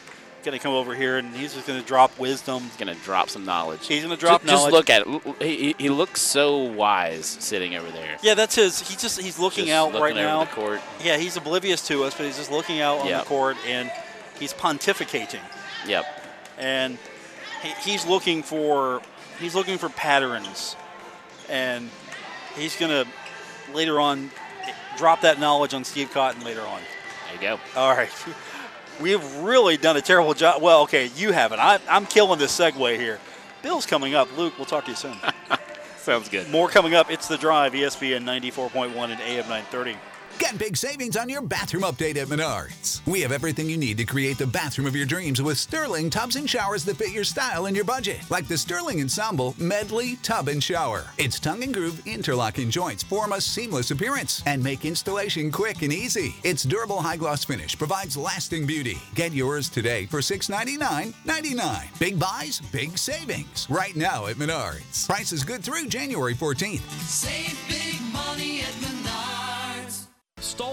going to come over here and he's just going to drop wisdom. He's going to drop some knowledge. He's going to drop just, just look at it. He, he- looks so wise sitting over there. Yeah, that's his. He just he's looking Just out looking right now. the court. Yeah, he's oblivious to us, but he's just looking out on Yep. the court and he's pontificating. Yep. And he, he's looking for he's looking for patterns, and he's gonna later on drop that knowledge on Steve Cotton later on. There you go. All right. We've really done a terrible job. Well, okay, you haven't. I, I'm killing this segue here. Bill's coming up. Luke, we'll talk to you soon. Sounds good. More coming up. It's The Drive, ESPN 94.1 and AM 930. Get big savings on your bathroom update at Menards. We have everything you need to create the bathroom of your dreams with Sterling tubs and showers that fit your style and your budget. Like the Sterling Ensemble Medley Tub and Shower. Its tongue and groove interlocking joints form a seamless appearance and make installation quick and easy. Its durable high gloss finish provides lasting beauty. Get yours today for $699.99. Big buys, big savings. Right now at Menards. Price is good through January 14th. Save big.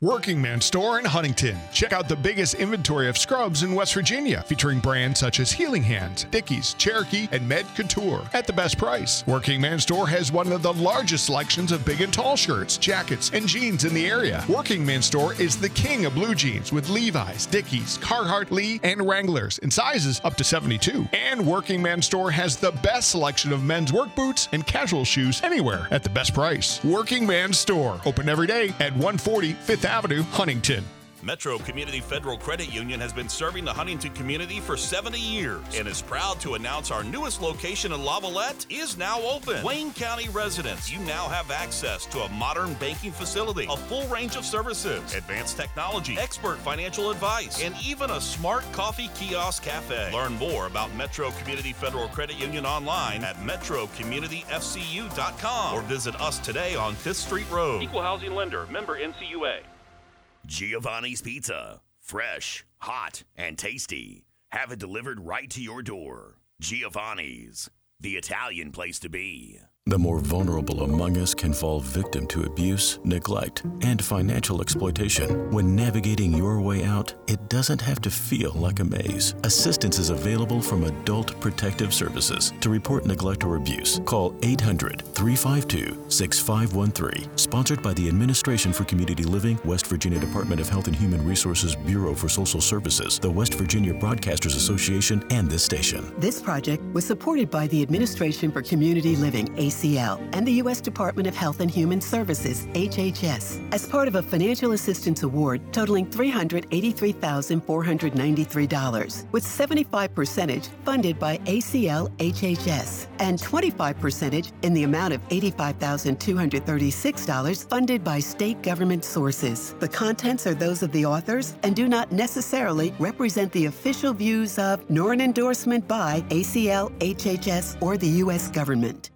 Working Man Store in Huntington. Check out the biggest inventory of scrubs in West Virginia, featuring brands such as Healing Hands, Dickies, Cherokee, and Med Couture at the best price. Working Man Store has one of the largest selections of big and tall shirts, jackets, and jeans in the area. Working Man Store is the king of blue jeans with Levi's, Dickies, Carhartt, Lee, and Wranglers in sizes up to 72. And Working Man Store has the best selection of men's work boots and casual shoes anywhere at the best price. Working Man Store, open every day at 140 Fifth Avenue, Huntington. Metro Community Federal Credit Union has been serving the Huntington community for 70 years and is proud to announce our newest location in Lavalette is now open. Wayne County residents, you now have access to a modern banking facility, a full range of services, advanced technology, expert financial advice, and even a smart coffee kiosk cafe. Learn more about Metro Community Federal Credit Union online at metrocommunityfcu.com or visit us today on 5th Street Road. Equal housing lender, member NCUA. Giovanni's Pizza. Fresh, hot, and tasty. Have it delivered right to your door. Giovanni's, the Italian place to be. The more vulnerable among us can fall victim to abuse, neglect, and financial exploitation. When navigating your way out, it doesn't have to feel like a maze. Assistance is available from Adult Protective Services. To report neglect or abuse, call 800 352 6513. Sponsored by the Administration for Community Living, West Virginia Department of Health and Human Resources Bureau for Social Services, the West Virginia Broadcasters Association, and this station. This project was supported by the Administration for Community Living, ACL, and the U.S. Department of Health and Human Services, HHS, as part of a financial assistance award totaling $383,493, with 75 percentage funded by ACL HHS and 25 percentage in the amount of $85,236 funded by state government sources. The contents are those of the authors and do not necessarily represent the official views of nor an endorsement by ACL, HHS, or the U.S. government.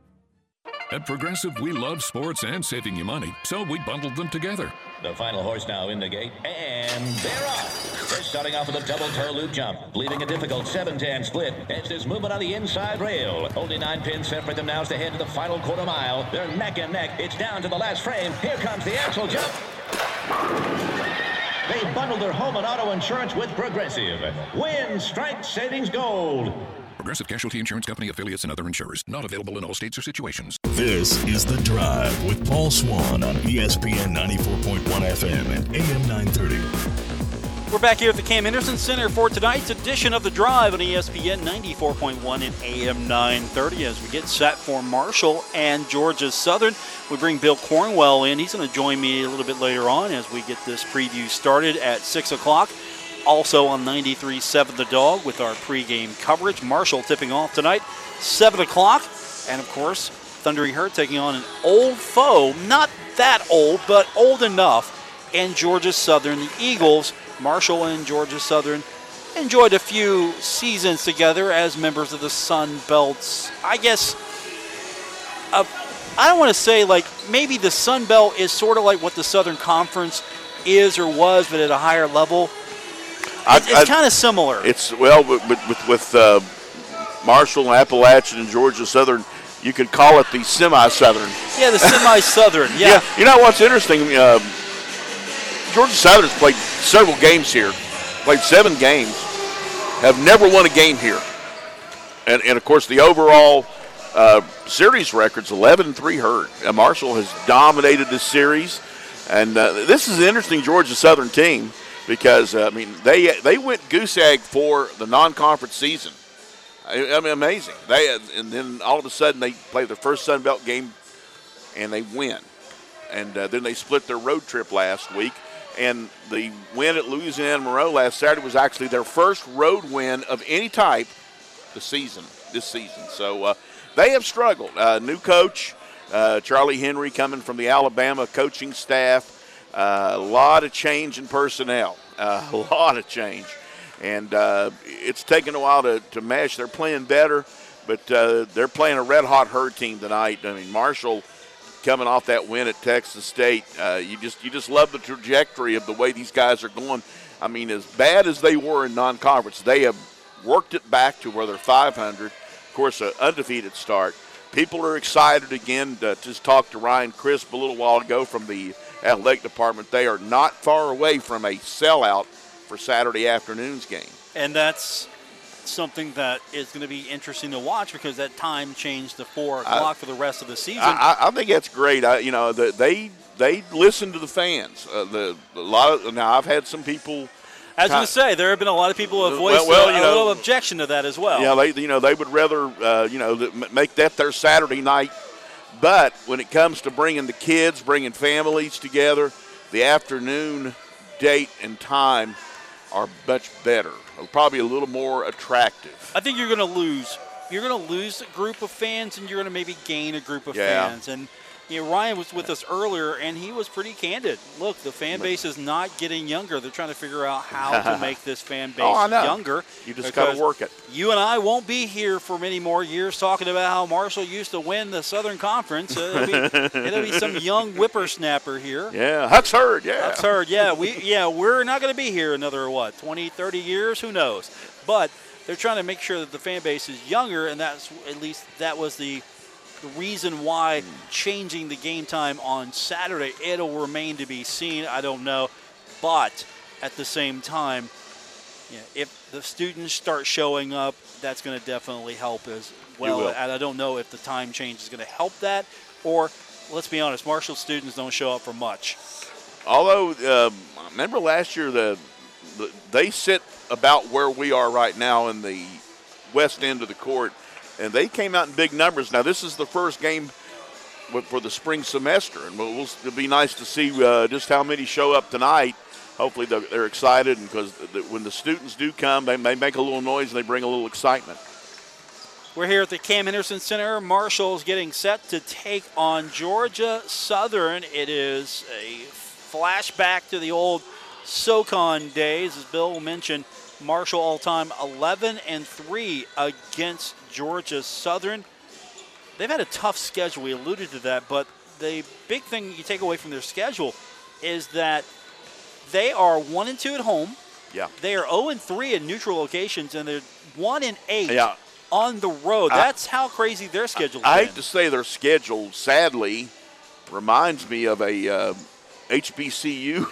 At Progressive, we love sports and saving you money, so we bundled them together. The final horse now in the gate, and they're off. They're starting off with a double toe loop jump, leaving a difficult 7-10 split. As there's movement on the inside rail. Only nine pins separate them now as they head to the final quarter mile. They're neck and neck. It's down to the last frame. Here comes the axle jump. They bundled their home and auto insurance with Progressive. Win, strike, savings, gold. Progressive Casualty Insurance Company affiliates and other insurers. Not available in all states or situations. This is The Drive with Paul Swann on ESPN 94.1 FM and AM 930. We're back here at the Cam Henderson Center for tonight's edition of The Drive on ESPN 94.1 and AM 930 as we get set for Marshall and Georgia Southern. We bring Bill Cornwell in. He's going to join me a little bit later on as we get this preview started at 6 o'clock. Also on 93.7 The Dog with our pregame coverage. Marshall tipping off tonight, 7 o'clock. And of course, Thundering Herd taking on an old foe, not that old, but old enough, and Georgia Southern, the Eagles. Marshall and Georgia Southern enjoyed a few seasons together as members of the Sun Belts. I guess, uh, I don't want to say like maybe the Sun Belt is sort of like what the Southern Conference is or was, but at a higher level. It's, it's kind of similar. It's well, with with, with uh, Marshall, and Appalachian, and Georgia Southern, you could call it the semi-southern. Yeah, the semi-southern. Yeah. You know what's interesting? Uh, Georgia Southern's played several games here, played seven games, have never won a game here, and and of course the overall. Uh, series records 11 3 hurt. Marshall has dominated this series, and uh, this is an interesting Georgia Southern team because uh, I mean they they went goose egg for the non-conference season. I, I mean, amazing. They and then all of a sudden they play their first Sun Belt game, and they win, and uh, then they split their road trip last week. And the win at Louisiana Monroe last Saturday was actually their first road win of any type the season this season. So uh, they have struggled. Uh, new coach uh, Charlie Henry coming from the Alabama coaching staff. Uh, a lot of change in personnel. Uh, a lot of change, and uh, it's taken a while to, to mesh. They're playing better, but uh, they're playing a red hot herd team tonight. I mean Marshall coming off that win at Texas State. Uh, you just you just love the trajectory of the way these guys are going. I mean, as bad as they were in non-conference, they have worked it back to where they're 500. Of course, an undefeated start. People are excited again. To just talked to Ryan Crisp a little while ago from the athletic department. They are not far away from a sellout for Saturday afternoon's game. And that's something that is going to be interesting to watch because that time changed to four o'clock for the rest of the season. I, I, I think that's great. I, you know, the, they they listen to the fans. Uh, the a lot of now I've had some people. As you say there have been a lot of people who have voiced Well- well, a, you a know- little objection to that as well. Yeah, they you know they would rather uh, you know make that their Saturday night. But when it comes to bringing the kids, bringing families together, the afternoon date and time are much better. Probably a little more attractive. I think you're going to lose. You're going to lose a group of fans, and you're going to maybe gain a group of Yeah. fans. And you know, Ryan was with us earlier, and he was pretty candid. Look, the fan base is not getting younger. They're trying to figure out how to make this fan base Oh, younger. You just gotta work it. You and I won't be here for many more years talking about how Marshall used to win the Southern Conference. Uh, it'll, be, it'll be some young whippersnapper here. Yeah, Huck's heard. Yeah, That's heard. Yeah, we yeah we're not going to be here another what 20, 30 years. Who knows? But they're trying to make sure that the fan base is younger, and that's at least that was the, the reason why changing the game time on Saturday. It'll remain to be seen. I don't know, but at the same time, yeah, if the students start showing up, that's going to definitely help as well. And I don't know if the time change is going to help that, or let's be honest, Marshall students don't show up for much. Although, um, remember last year the, the they sit about where we are right now in the west end of the court, and they came out in big numbers. Now this is the first game for the spring semester, and we'll, it'll be nice to see uh, just how many show up tonight. Hopefully they're, excited, and because when the students do come, they, they make a little noise and they bring a little excitement. We're here at the Cam Henderson Center. Marshall's getting set to take on Georgia Southern. It is a flashback to the old SoCon days, as Bill mentioned. Marshall all-time 11 and 3 against Georgia Southern. They've had a tough schedule. We alluded to that, but the big thing you take away from their schedule is that they are one and two at home. Yeah. They are 0 and 3 in neutral locations, and they're 1 and 8 Yeah. on the road. I- That's how crazy their schedule's I been. hate to say their schedule, sadly, reminds me of a uh, HBCU.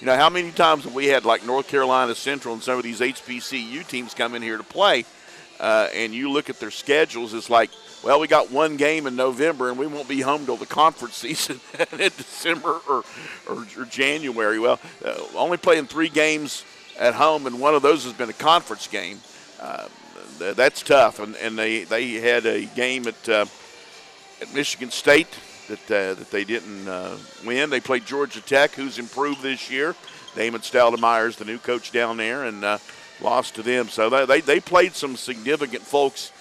You know, how many times have we had like North Carolina Central and some of these HBCU teams come in here to play, uh, and you look at their schedules, it's like, well, we got one game in November, and we won't be home till the conference season in December or, or, or January. Well, uh, only playing three games at home, and one of those has been a conference game. Uh, th- that's tough, and, and they, they had a game at, uh, at Michigan State that uh, that they didn't uh, win. They played Georgia Tech, who's improved this year. Damon Stoudemire's the new coach down there, and uh, lost to them. So they, they, they played some significant folks.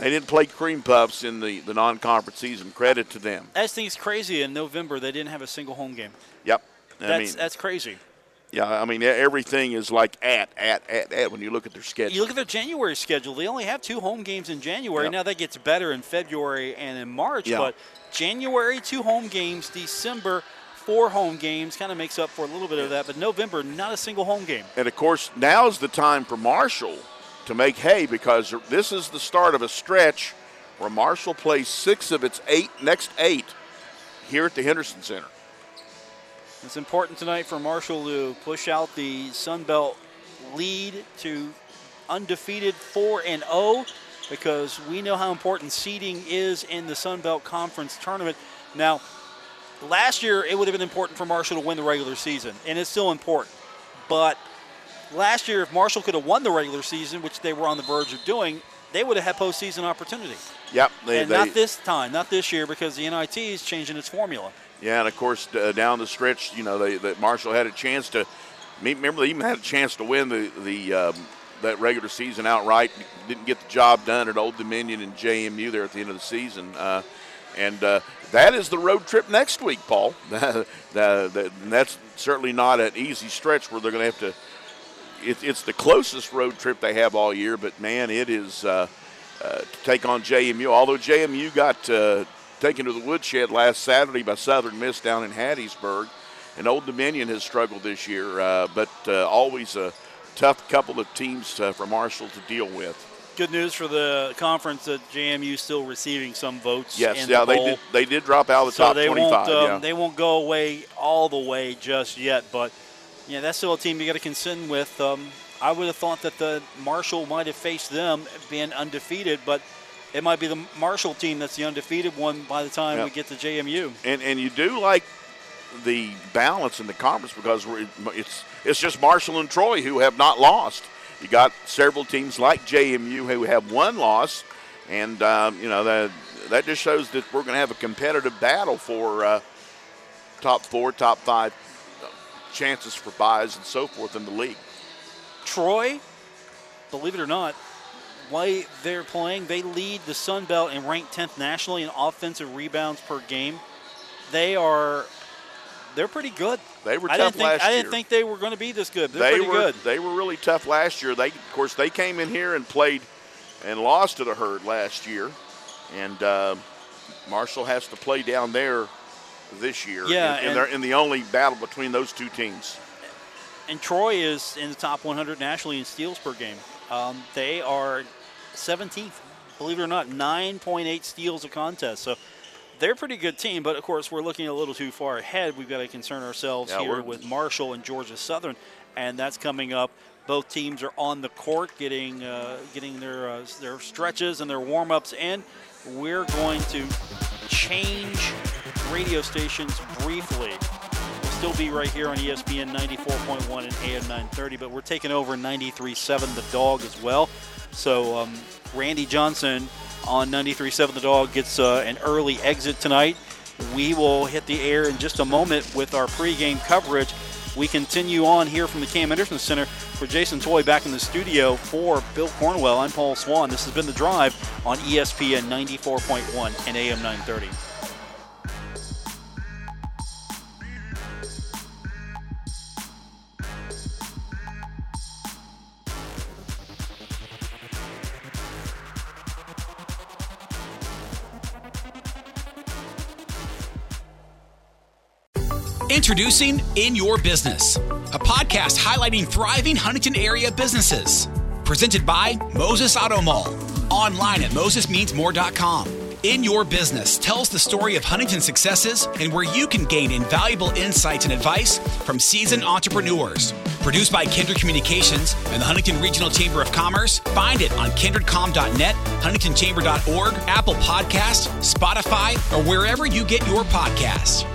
They didn't play cream puffs in the, the non-conference season. Credit to them. As things crazy in November, they didn't have a single home game. Yep. I That's mean, that's crazy. Yeah, I mean everything is like at at at at when you look at their schedule. You look at their January schedule; they only have two home games in January. Yep. Now that gets better in February and in March, Yeah. but January two home games, December four home games, kind of makes up for a little bit of that. But November, not a single home game. And of course, now's the time for Marshall to make hay because this is the start of a stretch where Marshall plays six of its eight next eight here at the Henderson Center. It's important tonight for Marshall to push out the Sun Belt lead to undefeated 4 and 0 because we know how important seeding is in the Sun Belt Conference tournament. Now, last year it would have been important for Marshall to win the regular season, and it's still important. But last year, if Marshall could have won the regular season, which they were on the verge of doing, they would have had postseason opportunity. Yep, they, and they, not this time, not this year, because the NIT is changing its formula. Yeah, and of course uh, down the stretch, you know, they, that Marshall had a chance to. me- Remember, they even had a chance to win the the um, that regular season outright. Didn't get the job done at Old Dominion and JMU there at the end of the season. Uh, and uh, that is the road trip next week, Paul. That's certainly not an easy stretch where they're going to have to. It, it's the closest road trip they have all year, but man, it is uh, uh, to take on JMU. Although JMU got uh, taken to the woodshed last Saturday by Southern Miss down in Hattiesburg, and Old Dominion has struggled this year, uh, but uh, always a tough couple of teams uh, for Marshall to deal with. Good news for the conference that JMU still receiving some votes. Yes, in yeah, the they did. They did drop out of the so top they 25. won't um, yeah. they won't go away all the way just yet. But yeah, that's still a team you got to contend with. Um, I would have thought that the Marshall might have faced them being undefeated, but it might be the Marshall team that's the undefeated one by the time Yeah. we get to JMU. and and you do like the balance in the conference because we're, it's it's just Marshall and Troy who have not lost. You got several teams like JMU who have one loss, and um, you know that that just shows that we're going to have a competitive battle for uh, top four, top five chances for buys and so forth in the league. Troy, believe it or not, way they're playing, they lead the Sun Belt and rank 10th nationally in offensive rebounds per game. They are, they're pretty good. They were I tough didn't think, last I didn't think they were going to be this good. They're they pretty were good. they were really tough last year. They of course they came in here and played and lost to the herd last year, and uh, Marshall has to play down there this year. Yeah, and, and and- they're in the only battle between those two teams. And Troy is in the top 100 nationally in steals per game. Um, they are 17th, believe it or not, 9.8 steals a contest. So they're a pretty good team, but of course we're looking a little too far ahead. We've got to concern ourselves Yeah, here with Marshall and Georgia Southern, and that's coming up. Both teams are on the court, getting uh, getting their uh, their stretches and their warm ups in. We're going to change radio stations briefly. Still be right here on ESPN 94.1 and AM 930, but we're taking over 93.7 The Dog as well. So um, Randy Johnson on 93.7 The Dog gets uh, an early exit tonight. We will hit the air in just a moment with our pregame coverage. We continue on here from the Cam Henderson Center for Jason Toy back in the studio for Bill Cornwell. I'm Paul Swann. This has been The Drive on ESPN 94.1 and AM 930. Introducing In Your Business, a podcast highlighting thriving Huntington area businesses. Presented by Moses Auto Mall. Online at mosesmeansmore.com. In Your Business tells the story of Huntington's successes and where you can gain invaluable insights and advice from seasoned entrepreneurs. Produced by Kindred Communications and the Huntington Regional Chamber of Commerce, find it on kindredcom.net, huntingtonchamber.org, Apple Podcast, Spotify, or wherever you get your podcasts.